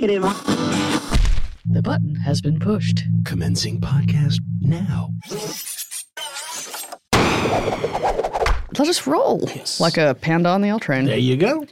Negative. The button has been pushed. Commencing podcast now. Let us roll Yes. like a panda on the L train. There you go.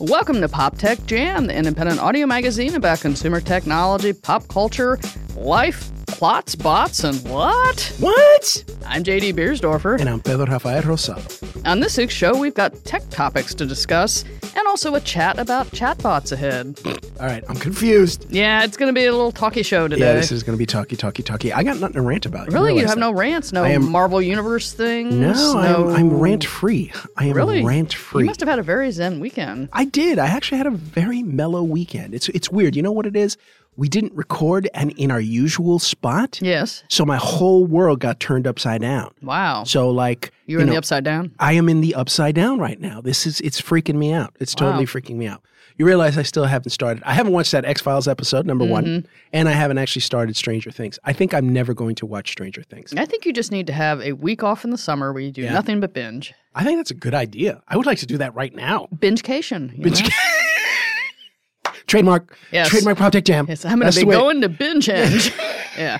Welcome to Pop Tech Jam, the independent audio magazine about consumer technology, pop culture, life, plots, bots, and what? What? I'm JD Biersdorfer. And I'm Pedro Rafael Rosado. On this week's show, we've got tech topics to discuss and also a chat about chatbots ahead. All right, I'm confused. Yeah, it's going to be a little talky show today. Yeah, this is going to be talky, talky, talky. I got nothing to rant about. really? You have that. no rants, no am- Marvel Universe things? No, I'm, I'm rant free. I am Really? rant free. You must have had a very zen weekend. I did. I actually had a very mellow weekend. It's it's weird. You know what it is? We didn't record and in our usual spot. Yes. So my whole world got turned upside down. Wow. So like you were in know, the upside down? I am in the upside down right now. This is it's freaking me out. It's totally freaking me out. You realize I still haven't started. I haven't watched that X Files episode number Mm-hmm. one, and I haven't actually started Stranger Things. I think I'm never going to watch Stranger Things. I think you just need to have a week off in the summer where you do Yeah. nothing but binge. I think that's a good idea. I would like to do that right now. Bingecation. you Binge- know? Trademark. Yes. Trademark Pop Tech Jam. Yes, I'm going to be going to binge yeah.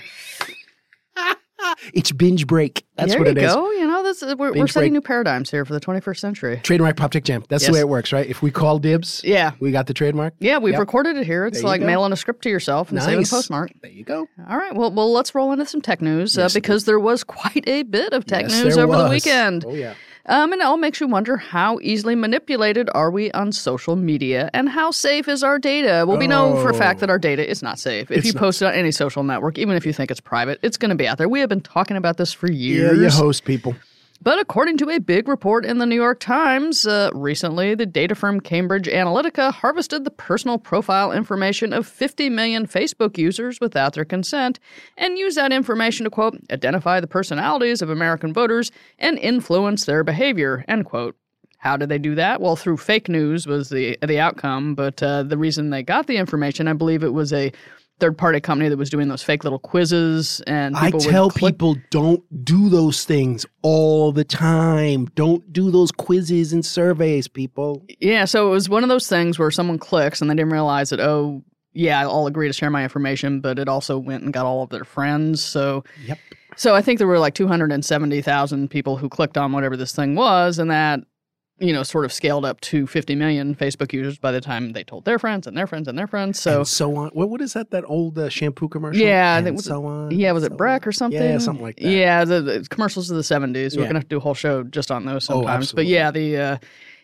It's binge break. That's there what it is. go. You know, this is, we're, we're setting break. new paradigms here for the 21st century. Trademark Pop Tech Jam. That's Yes. the way it works, right? If we call dibs, Yeah. we got the trademark. Yeah, we've Yep. recorded it here. It's like go. mailing a script to yourself and saving a postmark. There you go. All right. Well, well, let's roll into some tech news uh, because there was quite a bit of tech Yes, news over the weekend. Oh yeah. Um, and it all makes you wonder how easily manipulated are we on social media and how safe is our data? Well, we know for a fact that our data is not safe. If It's you not. post it on any social network, even if you think it's private, it's going to be out there. We have been talking about this for Yeah, years. you host people. But according to a big report in the New York Times, uh, recently the data firm Cambridge Analytica harvested the personal profile information of 50 million Facebook users without their consent and used that information to, quote, identify the personalities of American voters and influence their behavior, end quote. How did they do that? Well, through fake news was the the outcome, but uh, the reason they got the information, I believe it was a third party company that was doing those fake little quizzes and I tell people don't do those things all the time. Don't do those quizzes and surveys, people. Yeah, so it was one of those things where someone clicks and they didn't realize that, oh, yeah, I'll agree to share my information, but it also went and got all of their friends. So, Yep. so I think there were like 270,000 people who clicked on whatever this thing was, and that, you know, sort of scaled up to 50 million Facebook users by the time they told their friends and their friends and their friends. So, and so on. What, what is that? That old uh, shampoo commercial? Yeah, and was so on. yeah, was so it Breck or something? Yeah, something like that. Yeah, the, the commercials of the 70s. We're going to have to do a whole show just on those Oh, sometimes. but yeah, the. Uh,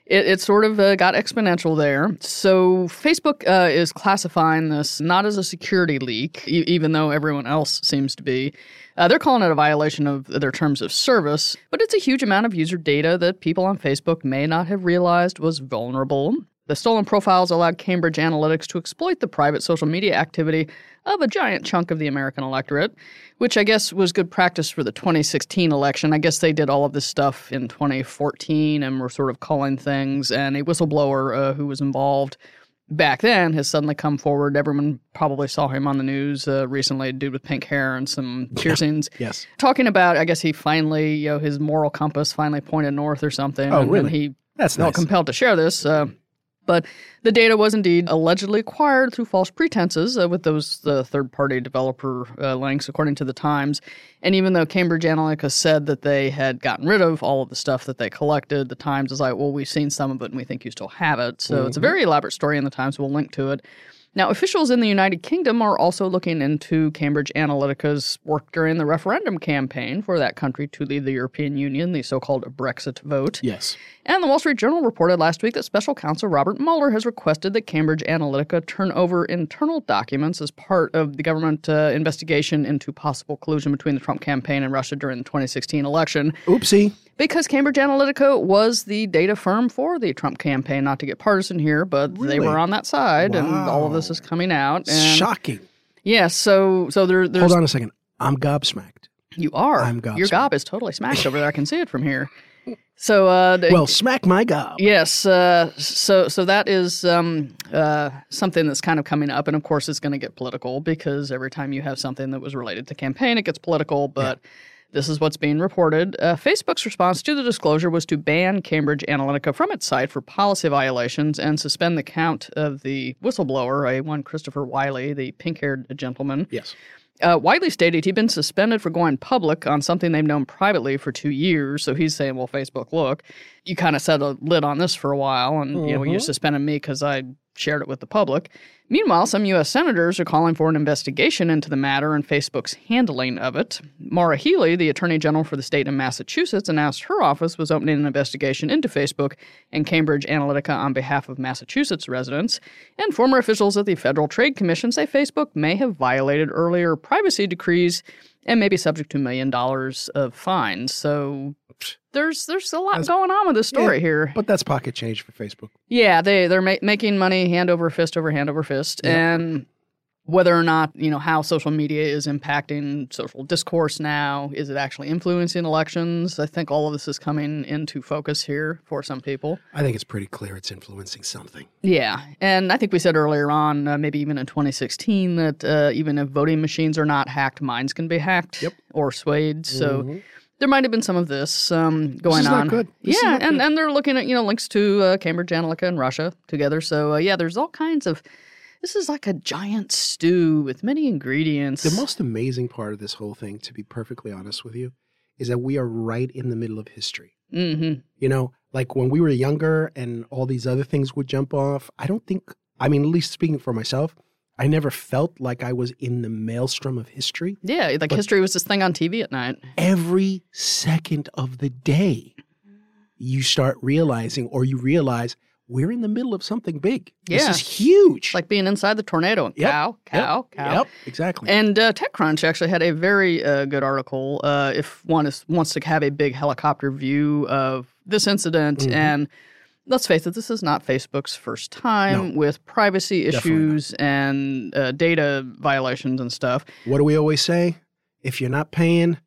it, it sort of uh, got exponential there. So Facebook uh, is classifying this not as a security leak, e- even though everyone else seems to be. Uh, they're calling it a violation of their terms of service, but it's a huge amount of user data that people on Facebook may not have realized was vulnerable. The stolen profiles allowed Cambridge Analytica to exploit the private social media activity of a giant chunk of the American electorate, which I guess was good practice for the 2016 election. I guess they did all of this stuff in 2014 and were sort of calling things, and a whistleblower uh, who was involved back then has suddenly come forward. Everyone probably saw him on the news uh, recently, a dude with pink hair and some piercings. Yes. Talking about, I guess he finally, you know, his moral compass finally pointed north or something. Oh, and, really? And he That's felt nice. compelled to share this. Uh, but the data was indeed allegedly acquired through false pretenses uh, with those uh, third party developer uh, links, according to the Times. And even though Cambridge Analytica said that they had gotten rid of all of the stuff that they collected, the Times is like, well, we've seen some of it and we think you still have it. So it's a very elaborate story in the Times. We'll link to it. Now, officials in the United Kingdom are also looking into Cambridge Analytica's work during the referendum campaign for that country to leave the European Union, the so called Brexit vote. Yes. And the Wall Street Journal reported last week that special counsel Robert Mueller has requested that Cambridge Analytica turn over internal documents as part of the government uh, investigation into possible collusion between the Trump campaign and Russia during the 2016 election. Oopsie. Because Cambridge Analytica was the data firm for the Trump campaign, not to get partisan here, but they were on that side, and all of this is coming out. And Shocking. yeah, so so there, there's Hold on a second. I'm gobsmacked. you are I'm your gob is totally smashed over there. I can see it from here. So uh, the- Well, smack my gob. Yes, uh, so so that is um, uh, something that's kind of coming up, and of course, it's going to get political because every time you have something that was related to campaign, it gets political. But This is what's being reported. Uh, Facebook's response to the disclosure was to ban Cambridge Analytica from its site for policy violations and suspend the count of the whistleblower, a one Christopher Wylie, the pink haired gentleman. Yes. Uh, Wylie stated he'd been suspended for going public on something they've known privately for two years. So he's saying, well, Facebook, look, you kind of set a lid on this for a while, and you know you Mhm. suspended me because I shared it with the public. Meanwhile, some U.S. senators are calling for an investigation into the matter and Facebook's handling of it. Maura Healey, the Attorney General for the state of Massachusetts, announced her office was opening an investigation into Facebook and Cambridge Analytica on behalf of Massachusetts residents. And former officials at the Federal Trade Commission say Facebook may have violated earlier privacy decrees and may be subject to a million dollars of fines. So there's there's a lot That's- going on with this story Yeah. here. But that's pocket change for Facebook. Yeah, they they're ma- making money hand over fist over hand over fist, and whether or not you know how social media is impacting social discourse now, is it actually influencing elections? I think all of this is coming into focus here for some people. I think it's pretty clear it's influencing something. Yeah, and I think we said earlier on, uh, maybe even in 2016, that uh, even if voting machines are not hacked, minds can be hacked Yep. or swayed. So Mhm. There might have been some of this um, going is not on. good. This is yeah, and, good. and they're looking at you know links to uh, Cambridge Analytica and Russia together. So uh, yeah, there's all kinds of. This is like a giant stew with many ingredients. The most amazing part of this whole thing, to be perfectly honest with you, is that we are right in the middle of history. hmm You know, like when we were younger and all these other things would jump off, I don't think, I mean, at least speaking for myself, I never felt like I was in the maelstrom of history. Yeah, like history was this thing on TV at night. Every second of the day, you start realizing, or you realize, we're in the middle of something big. Yeah. This is huge. It's like being inside the tornado. And Yep, Cow, cow, cow. Yep, exactly. And uh, TechCrunch actually had a very uh, good article. Uh, if one is, wants to have a big helicopter view of this incident, Mhm. and let's face it, this is not Facebook's first time with privacy issues and uh, data violations and stuff. what do we always say? If you're not paying,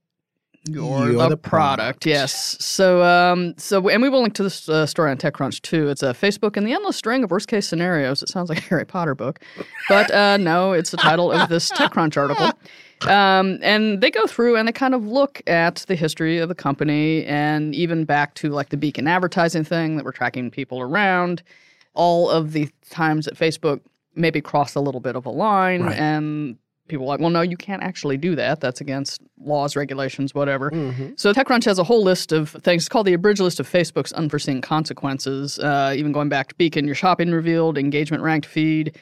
You're, You're the, the product. product. Yes. So, um, so, and we will link to this uh, story on TechCrunch too. It's a Facebook and the endless string of worst case scenarios. It sounds like a Harry Potter book, but uh, no, it's the title of this TechCrunch article. Um, and they go through and they kind of look at the history of the company and even back to like the beacon advertising thing that we're tracking people around. All of the times that Facebook maybe crossed a little bit of a line Right. and people are like, well, no, you can't actually do that. That's against laws, regulations, whatever. Mhm. So TechCrunch has a whole list of things. It's called the abridged list of Facebook's unforeseen consequences. Uh, even going back to Beacon, your shopping revealed, engagement ranked feed,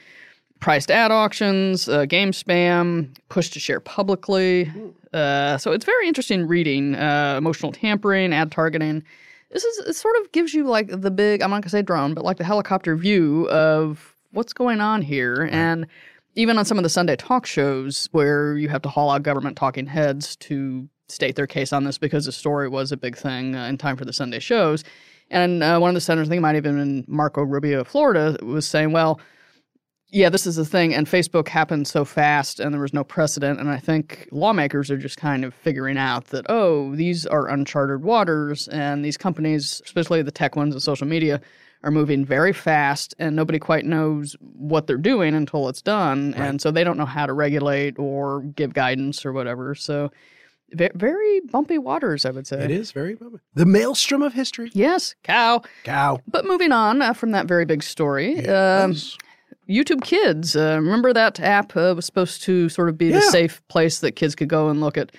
priced ad auctions, uh, game spam, push to share publicly. Uh, so it's very interesting reading. Uh, emotional tampering, ad targeting. This is it. Sort of gives you like the big. I'm not gonna say drone, but like the helicopter view of what's going on here and. Even on some of the Sunday talk shows where you have to haul out government talking heads to state their case on this because the story was a big thing uh, in time for the Sunday shows. And uh, one of the senators, I think it might have been Marco Rubio of Florida, was saying, well, yeah, this is the thing. And Facebook happened so fast and there was no precedent. And I think lawmakers are just kind of figuring out that, oh, these are uncharted waters. And these companies, especially the tech ones and social media, are moving very fast and nobody quite knows what they're doing until it's done. And so they don't know how to regulate or give guidance or whatever. So very bumpy waters, I would say. It is very bumpy. the maelstrom of history. Yes, cow. Cow. But moving on uh, from that very big story, um, Yes. YouTube Kids. Uh, remember that app uh, was supposed to sort of be the safe place that kids could go and look at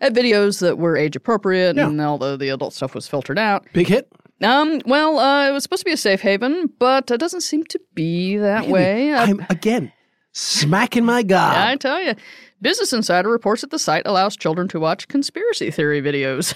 at videos that were age appropriate, Yeah. and all the, the adult stuff was filtered out. Big hit. Um, well, uh, it was supposed to be a safe haven, but it doesn't seem to be that way. Uh, I'm again smacking my gob. I tell you, Business Insider reports that the site allows children to watch conspiracy theory videos.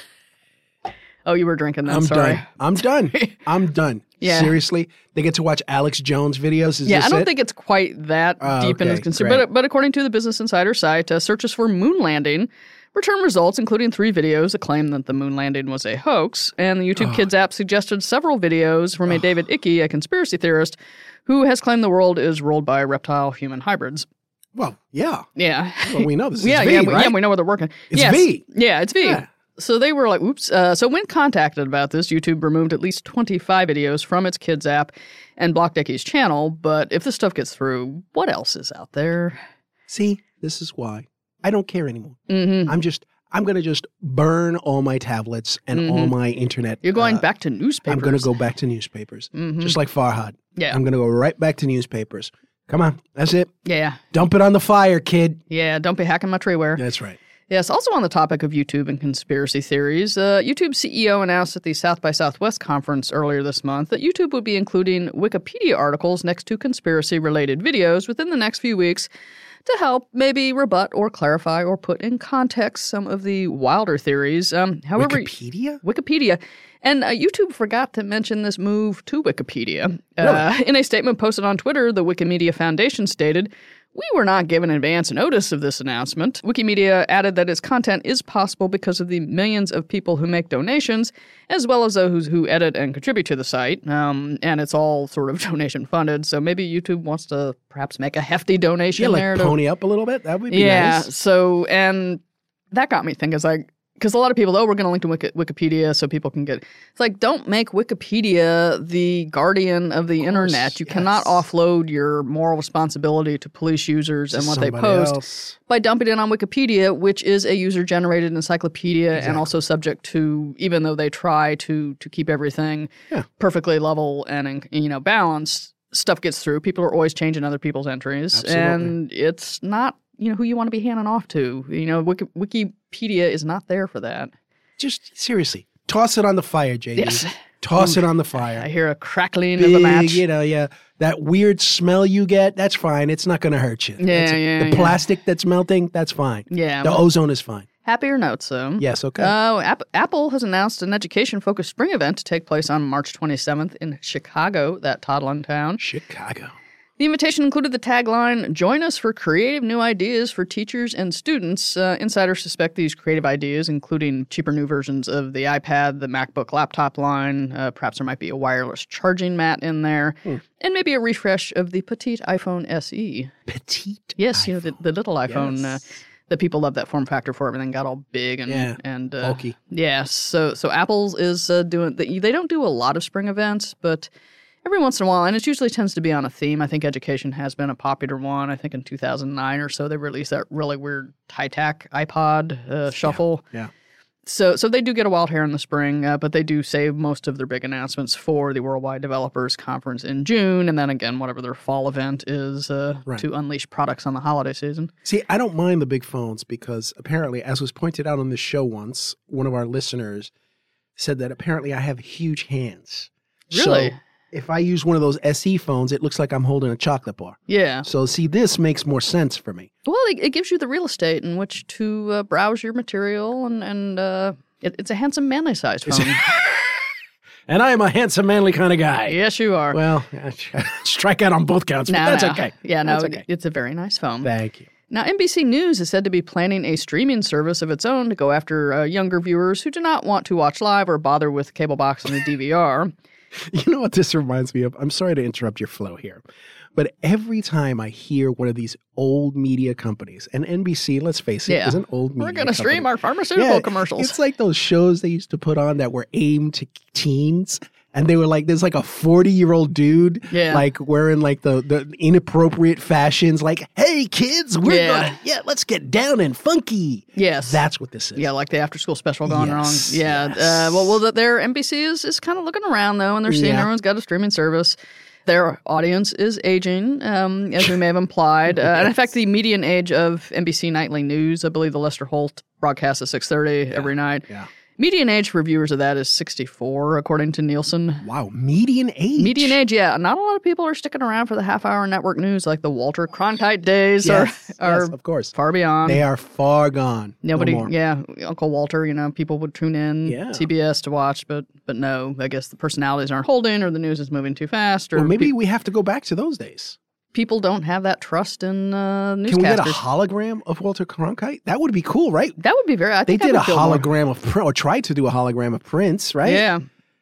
oh, you were drinking that. I'm sorry. done. I'm done. I'm done. Yeah. Seriously, they get to watch Alex Jones videos. Is Yeah, I don't it? think it's quite that Oh, deep in okay, its concern. But, but according to the Business Insider site, uh, searches for moon landing return results, including three videos that claim that the moon landing was a hoax. And the YouTube Kids app suggested several videos from a David Icke, a conspiracy theorist, who has claimed the world is ruled by reptile human hybrids. Well, yeah. Yeah. Well, we know this is yeah, V, yeah, we, right? yeah, we know where they're working. It's Yes. V. Yeah, it's V. Yeah. So they were like, oops. Uh, so when contacted about this, YouTube removed at least 25 videos from its kids app and blocked Icke's channel. But if this stuff gets through, what else is out there? See, this is why I don't care anymore. Mm-hmm. I'm just I'm going to just burn all my tablets and all my internet. You're going uh, back to newspapers. I'm going to go back to newspapers, Mhm. just like Farhad. Yeah. I'm going to go right back to newspapers. Come on, that's it. yeah. Dump it on the fire, kid. Yeah. Don't be hacking my treeware. That's right. Yes, also on the topic of YouTube and conspiracy theories, uh, YouTube CEO announced at the South by Southwest conference earlier this month that YouTube would be including Wikipedia articles next to conspiracy related videos within the next few weeks to help maybe rebut or clarify or put in context some of the wilder theories. Um, however, Wikipedia. Wikipedia. And uh, YouTube forgot to mention this move to Wikipedia. Uh, in a statement posted on Twitter, the Wikimedia Foundation stated, We were not given advance notice of this announcement. Wikimedia added that its content is possible because of the millions of people who make donations, as well as those who edit and contribute to the site. Um, and it's all sort of donation funded. So maybe YouTube wants to perhaps make a hefty donation Yeah, there like to pony up a little bit. That would be yeah. nice. So, and that got me thinking. It's like, because a lot of people, oh, we're going to link to Wiki- Wikipedia so people can get. It's like, don't make Wikipedia the guardian of the internet. You cannot offload your moral responsibility to police users and what they post else. by dumping it on Wikipedia, which is a user-generated encyclopedia and also subject to, even though they try to to keep everything Yeah. perfectly level and you know balanced, stuff gets through. People are always changing other people's entries, Absolutely. and it's not you know who you want to be handing off to. You know, Wiki- Wikipedia is not there for that. Just seriously, toss it on the fire, JD. Yes. Toss it on the fire. I hear a crackling Big, of a match. you know, yeah. That weird smell you get, that's fine. It's not going to hurt you. Yeah, That's- yeah, The yeah. plastic that's melting, that's fine. Yeah, The ozone is fine. happier notes though. Yes, okay. Oh, App- Apple has announced an education-focused spring event to take place on March 27th in Chicago, that toddling town. Chicago. The invitation included the tagline Join us for creative new ideas for teachers and students. Uh, insiders suspect these creative ideas, including cheaper new versions of the iPad, the MacBook laptop line, uh, perhaps there might be a wireless charging mat in there, Hmm. and maybe a refresh of the petite iPhone SE. Petite. Yes, you know, the, the little iPhone. Uh, that people love that form factor for everything got all big and Yeah, and uh, bulky. Yeah, so so Apple's is uh, doing they, they don't do a lot of spring events, but every once in a while, and it usually tends to be on a theme. I think education has been a popular one. I think in 2009 or so they released that really weird Titac iPod uh, shuffle. yeah. So so they do get a wild hair in the spring, uh, but they do save most of their big announcements for the Worldwide Developers Conference in June, and then again whatever their fall event is uh, Right. to unleash products on the holiday season. See, I don't mind the big phones because apparently, as was pointed out on the show once, one of our listeners said that apparently I have huge hands. Really? So if I use one of those SE phones, it looks like I'm holding a chocolate bar. Yeah. So, see, this makes more sense for me. Well, it, it gives you the real estate in which to uh, browse your material, and and uh, it, it's a handsome, manly sized phone. And I am a handsome, manly kind of guy. yes, you are. Well, strike out on both counts, but that's no. okay. Yeah, no, okay. it's a very nice phone. Thank you. Now, NBC News is said to be planning a streaming service of its own to go after uh, younger viewers who do not want to watch live or bother with cable box and the DVR. You know what this reminds me of? I'm sorry to interrupt your flow here, but every time I hear one of these old media companies, and NBC, let's face it, Yeah. is an old media We're going to stream our pharmaceutical Yeah, commercials. It's like those shows they used to put on that were aimed to teens. And they were like, there's like a 40 year old dude, Yeah. like wearing like the, the inappropriate fashions, like, hey kids, we're Yeah. gonna, yeah, let's get down and funky. yes. That's what this is. Yeah, like the after school special gone Yes, wrong. Yeah. yes. Uh, well, well, their NBC is, is kind of looking around though, and they're seeing Yeah. everyone's got a streaming service. Their audience is aging, um, as we may have implied. Uh, And in fact, the median age of NBC nightly news, I believe the Lester Holt broadcast at six thirty every night. Yeah. Median age for viewers of that is sixty four, according to Nielsen. Wow. Median age. Median age, yeah. Not a lot of people are sticking around for the half hour network news like the Walter Cronkite days Yes, are, are yes, of course. far beyond. They are far gone. Nobody, more. yeah, Uncle Walter. You know, people would tune in Yeah. CBS to watch, but but no, I guess the personalities aren't holding, or the news is moving too fast, or Or maybe pe- we have to go back to those days. People don't have that trust in uh, Can we get a hologram of Walter Cronkite? That would be cool, right? that would be very. I They did a feel more- hologram of or tried to do a hologram of Prince, right? Yeah,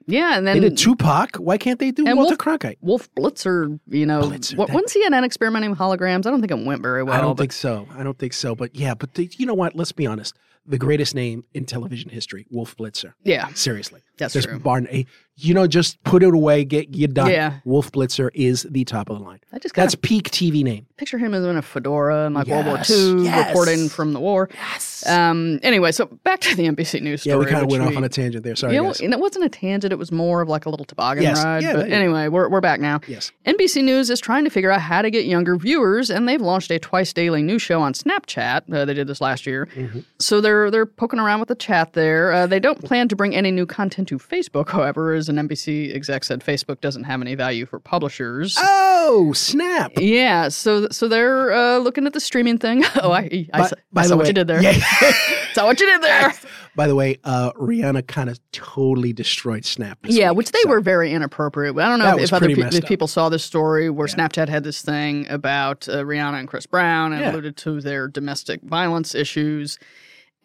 yeah, and They then did Tupac. Why can't they do Walter Wolf- Cronkite? Wolf Blitzer. You know, Blitzer, what, that- experimenting with holograms, I don't think it went very well. I don't but think so. I don't think so. But yeah, but they, you know what? Let's be honest. The greatest name in television history, Wolf Blitzer. Yeah, Seriously. that's Just true. barn you know, just put it away, get you done. Yeah. Wolf Blitzer is the top of the line. I just That's peak TV name. picture him as in a fedora in like World War II, yes. reporting from the war. Yes. Um. Anyway, so back to the NBC News yeah, story. we kind of went off on a tangent there. Sorry, Yeah, well, guys. and it wasn't a tangent. It was more of like a little toboggan Yes. ride. Yeah, but anyway, we're, we're back now. Yes. NBC News is trying to figure out how to get younger viewers, and they've launched a twice daily news show on Snapchat. Uh, they did this last year, Mm-hmm. so they're they're poking around with the chat there. Uh, they don't plan to bring any new content to Facebook, however, as an NBC exec said, Facebook doesn't have any value for publishers. Oh, snap. yeah, so so they're uh, looking at the streaming thing. oh, I I, By- saw, by I the saw what way- you did there. Yeah. saw what you did there. By the way, uh, Rihanna kind of totally destroyed Snap. Yeah, week, which they so- were very inappropriate. I don't know That if, if other pe- if people saw this story where Snapchat had this thing about uh, Rihanna and Chris Brown and Yeah. alluded to their domestic violence issues.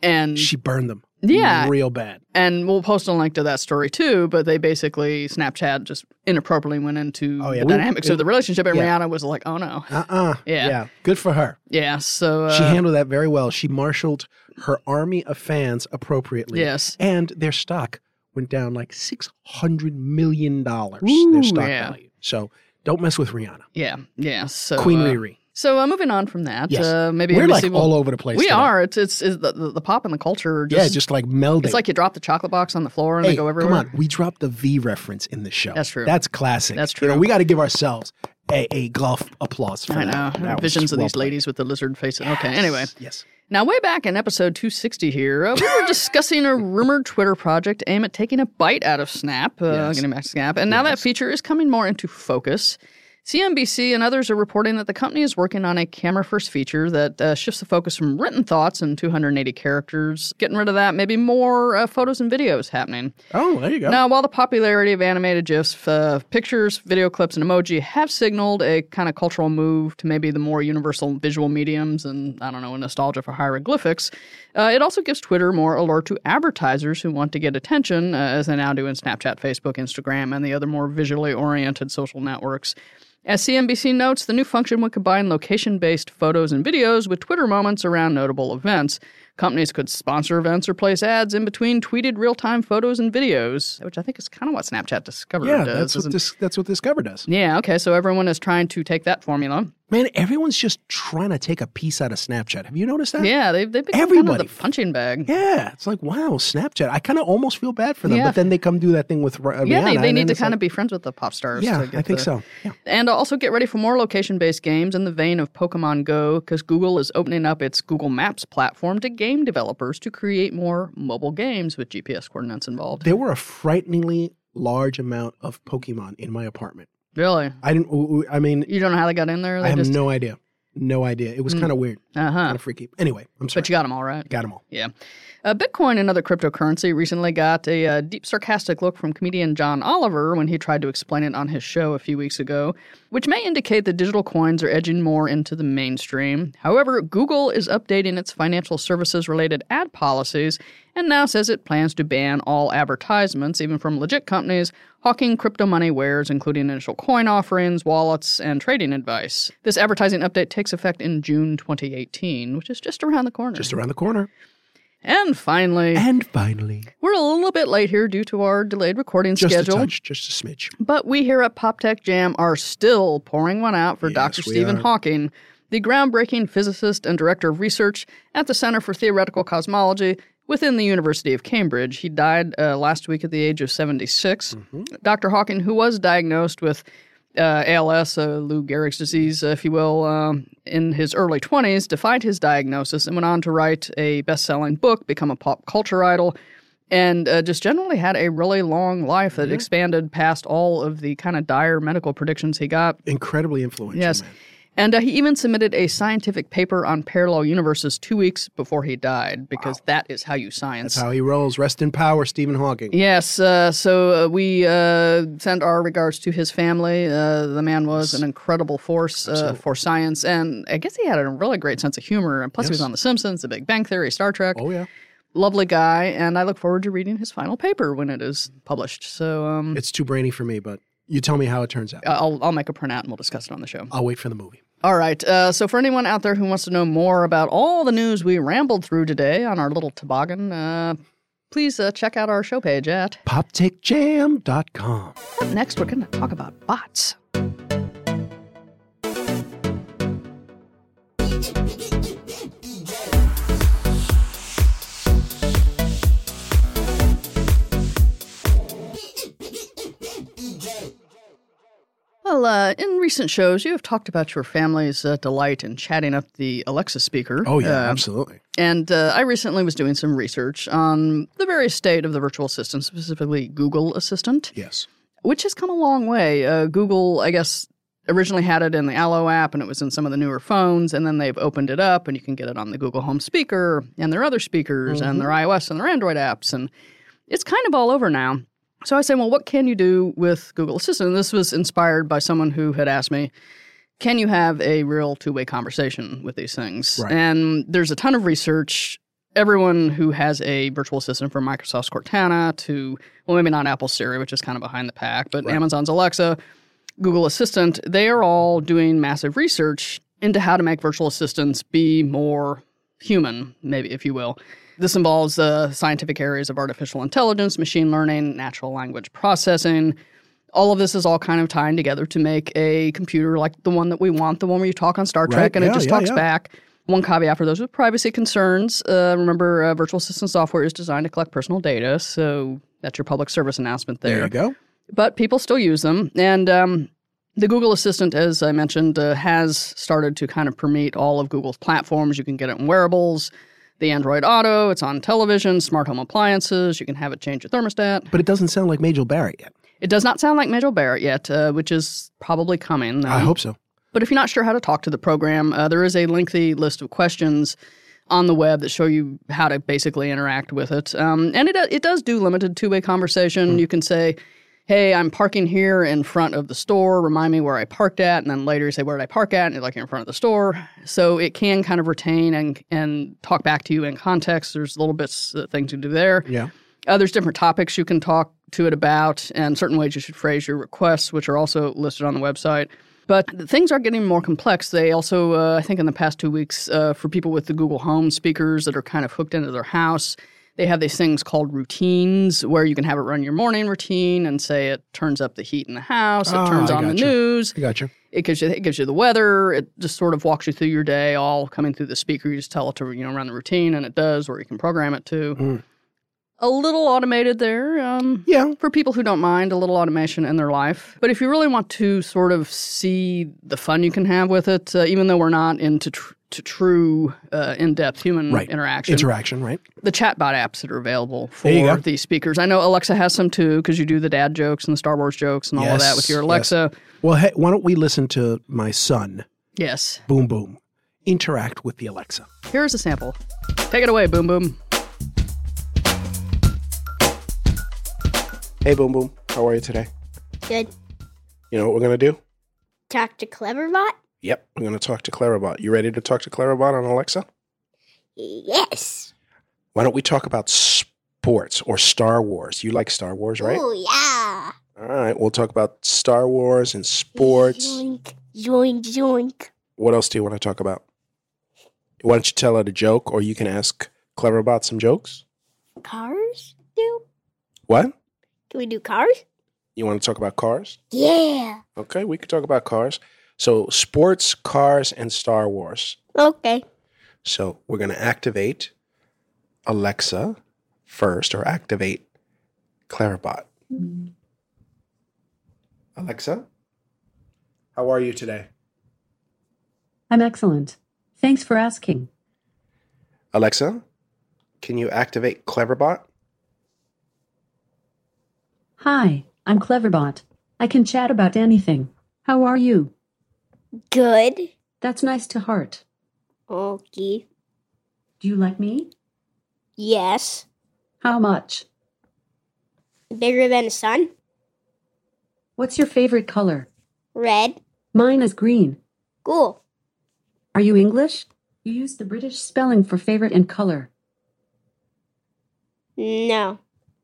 And She burned them. Yeah. Real bad. and we'll post a link to that story too. But they basically Snapchat just inappropriately went into Oh, yeah, the we- dynamics of the relationship, and yeah. Rihanna was like, "Oh no, Uh uh Yeah. yeah, Good for her. yeah." So uh, She handled that very well. She marshaled her army of fans appropriately. yes, And their stock went down like $600 million, Ooh, their stock yeah. value. So don't mess with Rihanna. yeah, yeah. So Queen uh, Riri. So uh, moving on from that, Yes. uh, maybe We're like all over the place. We today. are. It's it's, it's the, the, the pop and the culture. Just, yeah, just like melding. It's like you drop the chocolate box on the floor and hey, they go everywhere. come on. We dropped the V reference in the show. That's true. That's classic. That's You know, true. we got to give ourselves a, a golf applause for I know. that. That Visions of well these played. ladies with the lizard faces. Okay, anyway. Yes. Now, way back in episode 260 here, uh, we were discussing a rumored Twitter project aimed at taking a bite out of Snap, uh, Yes. getting back to Snap, and now that feature is coming more into focus. CNBC and others are reporting that the company is working on a camera first feature that uh, shifts the focus from written thoughts and 280 characters, getting rid of that, maybe more uh, photos and videos happening. Oh, there you go. Now, while the popularity of animated GIFs, uh, pictures, video clips, and emoji have signaled a kind of cultural move to maybe the more universal visual mediums and, I don't know, a nostalgia for hieroglyphics, uh, it also gives Twitter more alert to advertisers who want to get attention, uh, as they now do in Snapchat, Facebook, Instagram, and the other more visually oriented social networks. As CNBC notes, the new function would combine location based photos and videos with Twitter moments around notable events. Companies could sponsor events or place ads in between tweeted real time photos and videos, which I think is kind of what Snapchat discovered yeah, does. that's what, isn't- this, that's what Discover does. yeah, okay, so everyone is trying to take that formula. Man, everyone's just trying to take a piece out of Snapchat. Have you noticed that? Yeah, they've, they've become Everybody. kind of the punching bag. Yeah, it's like wow, Snapchat. I kind of almost feel bad for them, Yeah. but then they come do that thing with uh, Yeah, they, they need to kind like- of be friends with the pop stars. Yeah, to get I think the- so. Yeah. And also get ready for more location based games in the vein of Pokemon Go because Google is opening up its Google Maps platform to game developers to create more mobile games with GPS coordinates involved. There were a frighteningly large amount of Pokemon in my apartment. Really? I didn't. I mean, You don't know how they got in there? They I have just, no idea. No idea. It was kind of weird, Uh huh. kind of freaky. Anyway, I'm sorry. But you got them all right. Got them all. Yeah. Uh, Bitcoin, another cryptocurrency, recently got a uh, deep sarcastic look from comedian John Oliver when he tried to explain it on his show a few weeks ago, which may indicate that digital coins are edging more into the mainstream. However, Google is updating its financial services related ad policies and now says it plans to ban all advertisements, even from legit companies, hawking crypto money wares, including initial coin offerings, wallets, and trading advice. This advertising update takes effect in June 2018, which is just around the corner. Just around the corner. And finally, And finally, we're a little bit late here due to our delayed recording just schedule. a touch, just a smidge. But we here at Pop Tech Jam are still pouring one out for Yes, Dr. Stephen are. Hawking, the groundbreaking physicist and director of research at the Center for Theoretical Cosmology within the University of Cambridge. He died uh, last week at the age of 76. Mm-hmm. Dr. Hawking, who was diagnosed with uh, ALS, uh, Lou Gehrig's disease, if you will, um, in his early 20s, defied his diagnosis and went on to write a best selling book, become a pop culture idol, and uh, just generally had a really long life that expanded past all of the kind of dire medical predictions he got. Incredibly influential. Yes. man. And uh, he even submitted a scientific paper on parallel universes two weeks before he died, because that is how you science. That's how he rolls. Rest in power, Stephen Hawking. Yes, uh, so uh, we uh, send our regards to his family. Uh, the man was an incredible force uh, for science, and I guess he had a really great sense of humor. And plus, he was on The Simpsons, The Big Bang Theory, Star Trek. Oh yeah. Lovely guy, and I look forward to reading his final paper when it is published. So um, It's too brainy for me, but you tell me how it turns out. I'll, I'll make a printout and we'll discuss it on the show. I'll wait for the movie. All right. Uh, so, for anyone out there who wants to know more about all the news we rambled through today on our little toboggan, uh, please uh, check out our show page at poptechjam.com. Up next, we're going to talk about bots. Well, uh, in recent shows, you have talked about your family's uh, delight in chatting up the Alexa speaker. Oh, yeah, Uh, absolutely. and uh, I recently was doing some research on the various state of the virtual assistant, specifically Google Assistant, Yes. which has come a long way. Uh, Google, I guess, originally had it in the Allo app and it was in some of the newer phones, and then they've opened it up and you can get it on the Google Home speaker and their other speakers and their iOS and their Android apps. And it's kind of all over now. So I say, well, what can you do with Google Assistant? And this was inspired by someone who had asked me, can you have a real two way conversation with these things? Right. And there's a ton of research. Everyone who has a virtual assistant from Microsoft's Cortana to, well, maybe not Apple Siri, which is kind of behind the pack, but Right. Amazon's Alexa, Google Assistant, they are all doing massive research into how to make virtual assistants be more human, maybe, if you will. This involves uh, scientific areas of artificial intelligence, machine learning, natural language processing. All of this is all kind of tying together to make a computer like the one that we want, the one where you talk on Star Trek Right, and yeah, it just yeah, talks yeah. back. One caveat for those with privacy concerns uh, remember, uh, virtual assistant software is designed to collect personal data, so that's your public service announcement There, there you go. but people still use them. And um, the Google Assistant, as I mentioned, uh, has started to kind of permeate all of Google's platforms. You can get it in wearables, the Android Auto, it's on television, smart home appliances. You can have it change your thermostat. But it doesn't sound like Majel Barrett yet. It does not sound like Majel Barrett yet, uh, which is probably coming. I Um, hope so. but if you're not sure how to talk to the program, uh, there is a lengthy list of questions on the web that show you how to basically interact with it. Um, and it, it does do limited two way conversation. You can say, Hey, I'm parking here in front of the store. Remind me where I parked at. And then later you say, Where did I park at? And you're like, in front of the store. So it can kind of retain and, and talk back to you in context. There's little bits, uh, things you do there. Yeah. Uh, there's different topics you can talk to it about, and certain ways you should phrase your requests, which are also listed on the website. But things are getting more complex. They also, uh, I think, in the past two weeks, uh, for people with the Google Home speakers that are kind of hooked into their house, they have these things called routines where you can have it run your morning routine and say it turns up the heat in the house, it Ah, turns I on the gotcha. news, I got you. it gives you it gives you the weather. It just sort of walks you through your day, all coming through the speaker. You just tell it to you know run the routine, and it does, or you can program it to. Mm. A little automated there. Um, Yeah. for people who don't mind a little automation in their life. But if you really want to sort of see the fun you can have with it, uh, even though we're not into tr- to true uh, in-depth human Right. interaction, Interaction, right? the chatbot apps that are available for these speakers. I know Alexa has some too because you do the dad jokes and the Star Wars jokes and all of that with Yes, your yes. Alexa. Well, hey, why don't we listen to my son, Yes. Boom Boom, interact with the Alexa? Here's a sample. Take it away, Boom Boom. Hey, Boom Boom, how are you today? Good. You know what we're going to do? Talk to Cleverbot? Yep, we're going to talk to Cleverbot. You ready to talk to Cleverbot on Alexa? Yes. Why don't we talk about sports or Star Wars? You like Star Wars, right? Oh, yeah. All right, we'll talk about Star Wars and sports. Zoink, zoink, zoink. What else do you want to talk about? Why don't you tell it a joke, or you can ask Cleverbot some jokes? Cars? Do? What? Can we do cars? You want to talk about cars? Yeah. Okay, we could talk about cars. So, sports, cars, and Star Wars. Okay. So, we're going to activate Alexa first, or activate Cleverbot. Alexa, how are you today? I'm excellent. Thanks for asking. Alexa, can you activate Cleverbot? Hi, I'm Cleverbot. I can chat about anything. How are you? Good. That's nice to heart. Okay. Do you like me? Yes. How much? Bigger than the sun? What's your favorite color? Red? Mine is green. Cool. Are you English? You use the British spelling for favorite and color. No.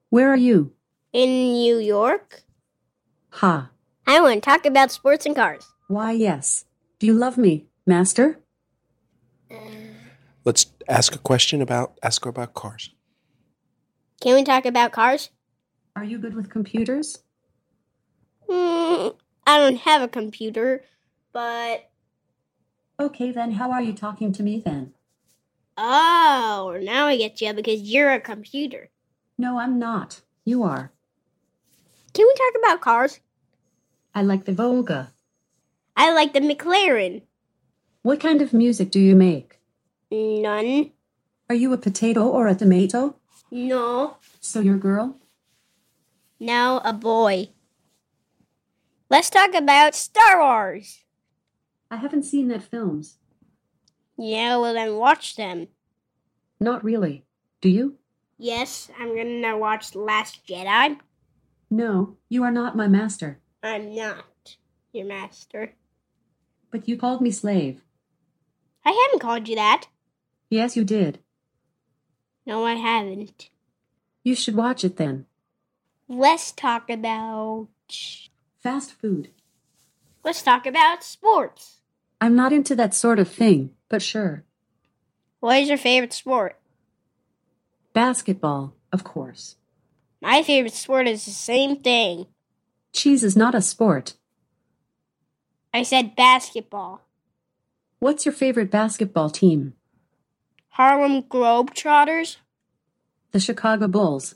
Where are you? In New York? Ha. I want to talk about sports and cars. Why, yes. Do you love me, Master? Let's ask a question about ask her about cars. Can we talk about cars? Are you good with computers? Hmm, I don't have a computer, but Okay, then how are you talking to me then? oh, now I get you because you're a computer. No, I'm not. You are. Can we talk about cars? I like the Volga. I like the McLaren. What kind of music do you make? None. Are you a potato or a tomato? No. So you're a girl? Now a boy. Let's talk about Star Wars. I haven't seen that films. Yeah, well then watch them. Not really. Do you? Yes, I'm gonna watch The Last Jedi. No, you are not my master. I'm not your master. But you called me slave. I haven't called you that. Yes, you did. No, I haven't. You should watch it then. Let's talk about. Fast food. Let's talk about sports. I'm not into that sort of thing, but sure. What is your favorite sport? Basketball, of course. My favorite sport is the same thing. Cheese is not a sport. I said basketball. What's your favorite basketball team? Harlem Globetrotters? The Chicago Bulls.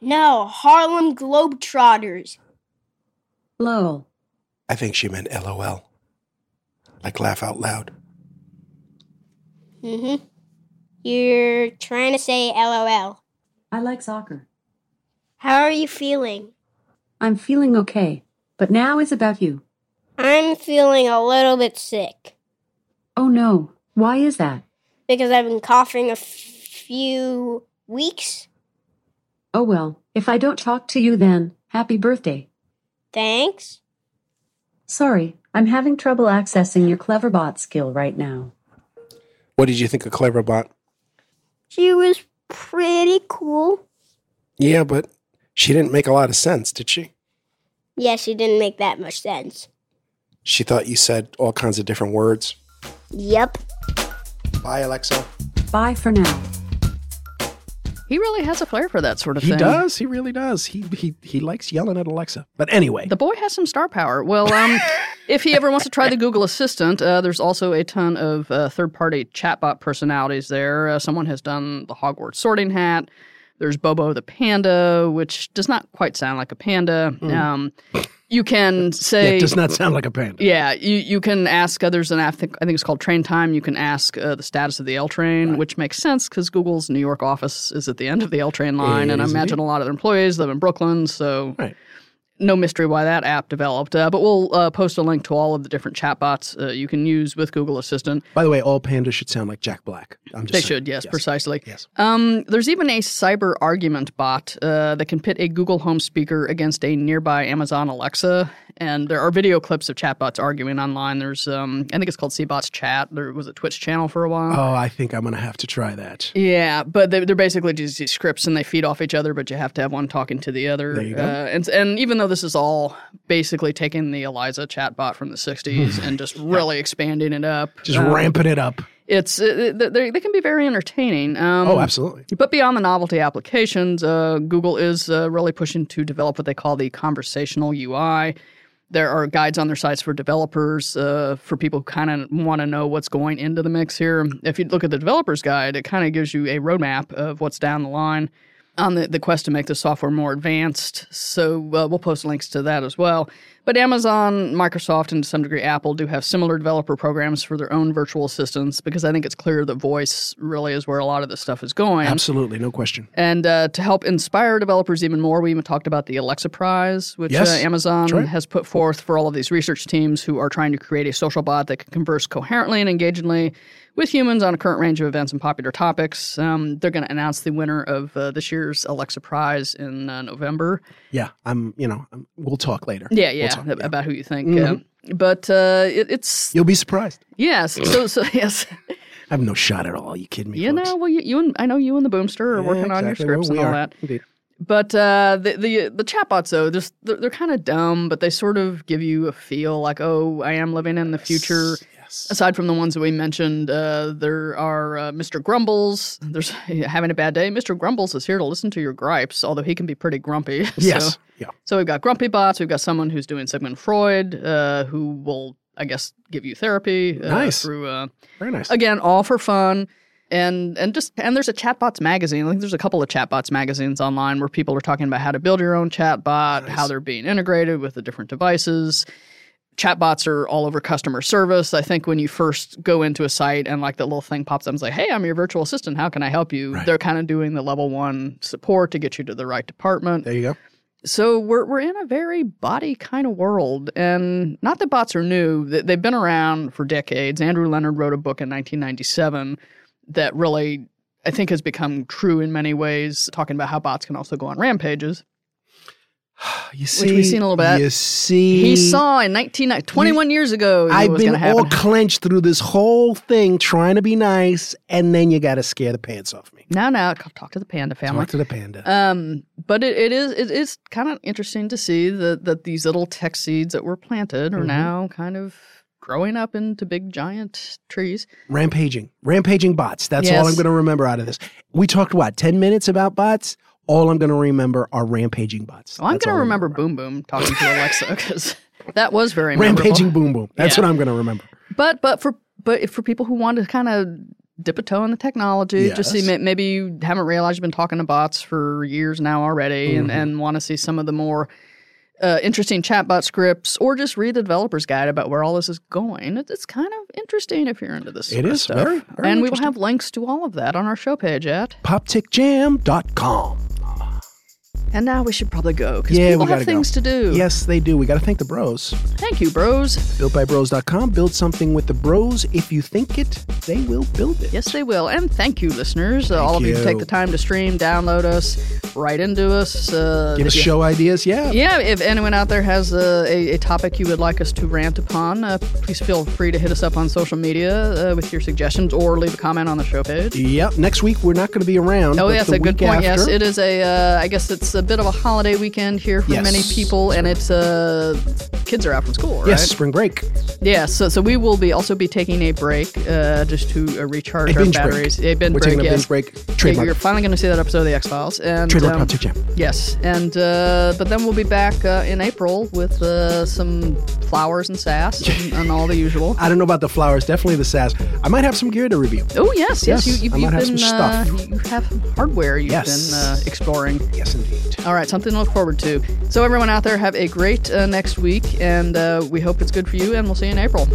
No, Harlem Globetrotters. Lowell. I think she meant LOL. Like laugh out loud. Mm-hmm. You're trying to say LOL. I like soccer. How are you feeling? I'm feeling okay, but now it's about you. I'm feeling a little bit sick Oh no, why is that? because I've been coughing a f- few weeks. Oh well, if I don't talk to you then, happy birthday. Thanks. Sorry, I'm having trouble accessing your Cleverbot skill right now. What did you think of Cleverbot? She was pretty cool. Yeah, but she didn't make a lot of sense, did she? Yeah, she didn't make that much sense. She thought you said all kinds of different words. Yep. Bye, Alexa. Bye for now. He really has a flair for that sort of He thing. He does. He really does. He he he likes yelling at Alexa. But anyway, The boy has some star power. Well, um, if he ever wants to try the Google Assistant, uh, there's also a ton of uh, third-party chatbot personalities there. Uh, someone has done the Hogwarts Sorting Hat. There's Bobo the Panda, which does not quite sound like a panda. Um, you can Hmm. yeah, say it does not sound like a panda. Yeah, you, you can ask others, and I think, I think it's called Train Time. You can ask uh, the status of the L train, which makes sense because Google's New York office is at the end of the L train line, and I imagine a lot of their employees live in Brooklyn, so Right. No mystery why that app developed. Uh, but we'll uh, post a link to all of the different chatbots uh, you can use with Google Assistant. By the way, all pandas should sound like Jack Black. I'm just They saying. should, yes, precisely. Yes. Um, there's even a cyber argument bot uh, that can pit a Google Home speaker against a nearby Amazon Alexa. And there are video clips of chatbots arguing online. There's, um, I think it's called Cbots Chat. There was a Twitch channel for a while. Oh, I think I'm going to have to try that. Yeah, but they, they're basically just these scripts and they feed off each other, but you have to have one talking to the other. There you go. Uh, and, and even though this is all basically taking the Eliza chatbot from the 60s and just really expanding it up, Just um, ramping it up. it's uh, they, they can be very entertaining. Um, Oh, absolutely. but beyond the novelty applications, uh, Google is uh, really pushing to develop what they call the conversational UI. There are guides on their sites for developers, uh, for people who kind of want to know what's going into the mix here. If you look at the developer's guide, it kind of gives you a roadmap of what's down the line on the, the quest to make the software more advanced. So uh, we'll post links to that as well. But Amazon, Microsoft, and to some degree Apple do have similar developer programs for their own virtual assistants because I think it's clear that voice really is where a lot of this stuff is going. Absolutely, no question. And uh, to help inspire developers even more, we even talked about the Alexa Prize, which Yes, uh, Amazon right. has put forth for all of these research teams who are trying to create a social bot that can converse coherently and engagingly with humans on a current range of events and popular topics. Um, they're going to announce the winner of uh, this year's Alexa Prize in uh, November. Yeah, I'm. You know, I'm, we'll talk later. Yeah, We'll yeah, talk, ab- about who you think. Mhm. Um, but uh, it, it's You'll be surprised. yes, so so yes, I have no shot at all. You kidding me? you folks? know. Well, you, you and I know you and the Boomster are Yeah, working on your scripts Well, and all are. that. Indeed. But uh, the the the chatbots though, just they're, they're kind of dumb, but they sort of give you a feel like, oh, I am living in the future. Yes. Aside from the ones that we mentioned, uh, there are uh, Mr. Grumbles. There's having a bad day. Mr. Grumbles is here to listen to your gripes, although he can be pretty grumpy. Yes. So, yeah. so we've got grumpy bots. We've got someone who's doing Sigmund Freud, uh, who will, I guess, give you therapy uh, Nice. through. Uh, Very nice. again, all for fun. And and just and there's a chatbots magazine. I think there's a couple of chatbots magazines online where people are talking about how to build your own chatbot, how they're being integrated with the different devices. Chatbots are all over customer service. I think when you first go into a site and like that little thing pops up and say, "Hey, I'm your virtual assistant. How can I help you?" Right. They're kind of doing the level one support to get you to the right department. there you go. So we're we're in a very body kind of world, and not that bots are new. They've been around for decades. Andrew Leonard wrote a book in 1997 that really, I think, has become true in many ways, talking about how bots can also go on rampages. You see, we've seen a little bit. You see, He saw in 19 21 years ago I've been all clenched through this whole thing, trying to be nice, and then you got to scare the pants off me. now, now, talk to the panda family. Talk to the panda. Um, but it, it is it is kind of interesting to see that that these little tech seeds that were planted are Mhm. now kind of growing up into big giant trees. rampaging, rampaging bots. That's all I'm going to remember out of this. We talked what ten minutes about bots. All I'm going to remember are rampaging bots. Well, I'm going to remember Boom Boom talking to Alexa because that was very rampaging boom boom. That's Yeah. what I'm going to remember. But but for but if for people who want to kind of dip a toe in the technology, just see maybe you haven't realized you've been talking to bots for years now already, and Mhm. and want to see some of the more uh, interesting chatbot scripts, or just read the developer's guide about where all this is going. It, it's kind of interesting if you're into this. It is stuff. very, very and we will have links to all of that on our show page at. Poptechjam.com. And now we should probably go because Yeah, people we have gotta go. things to do. Yes, they do. We got to thank the bros. Thank you, bros. BuiltByBros.com. Build something with the bros. If you think it, they will build it. Yes, they will. And thank you, listeners. Uh, all of you take the time to stream, download us, write into us. Uh, Give us you- show ideas. Yeah. Yeah, if anyone out there has a, a, a topic you would like us to rant upon, uh, please feel free to hit us up on social media uh, with your suggestions or leave a comment on the show page. Yep. Next week we're not going to be around. Oh, yes, a good point. Yes, it is a. Uh, I guess it's a bit of a holiday weekend here for Yes. many people, and it's uh, kids are out from school, right? Yes, spring break. Yeah, so so we will be also be taking a break uh, just to uh, recharge A our binge break. batteries. A binge We're break, taking a yes. binge break. Trademark. You're finally going to see that episode of the X Files, and Trademark um, Pop Tech Jam. yes, and uh, but then we'll be back uh, in April with uh, some flowers and sass and, and all the usual. I don't know about the flowers. Definitely the sass. I might have some gear to review. Oh yes, yes, Yes, you, you've, I might have been some uh, stuff. you have hardware you've Yes. been uh, exploring. Yes, indeed. All right, something to look forward to. So everyone out there, have a great uh, next week, and uh, we hope it's good for you. And we'll see you in April.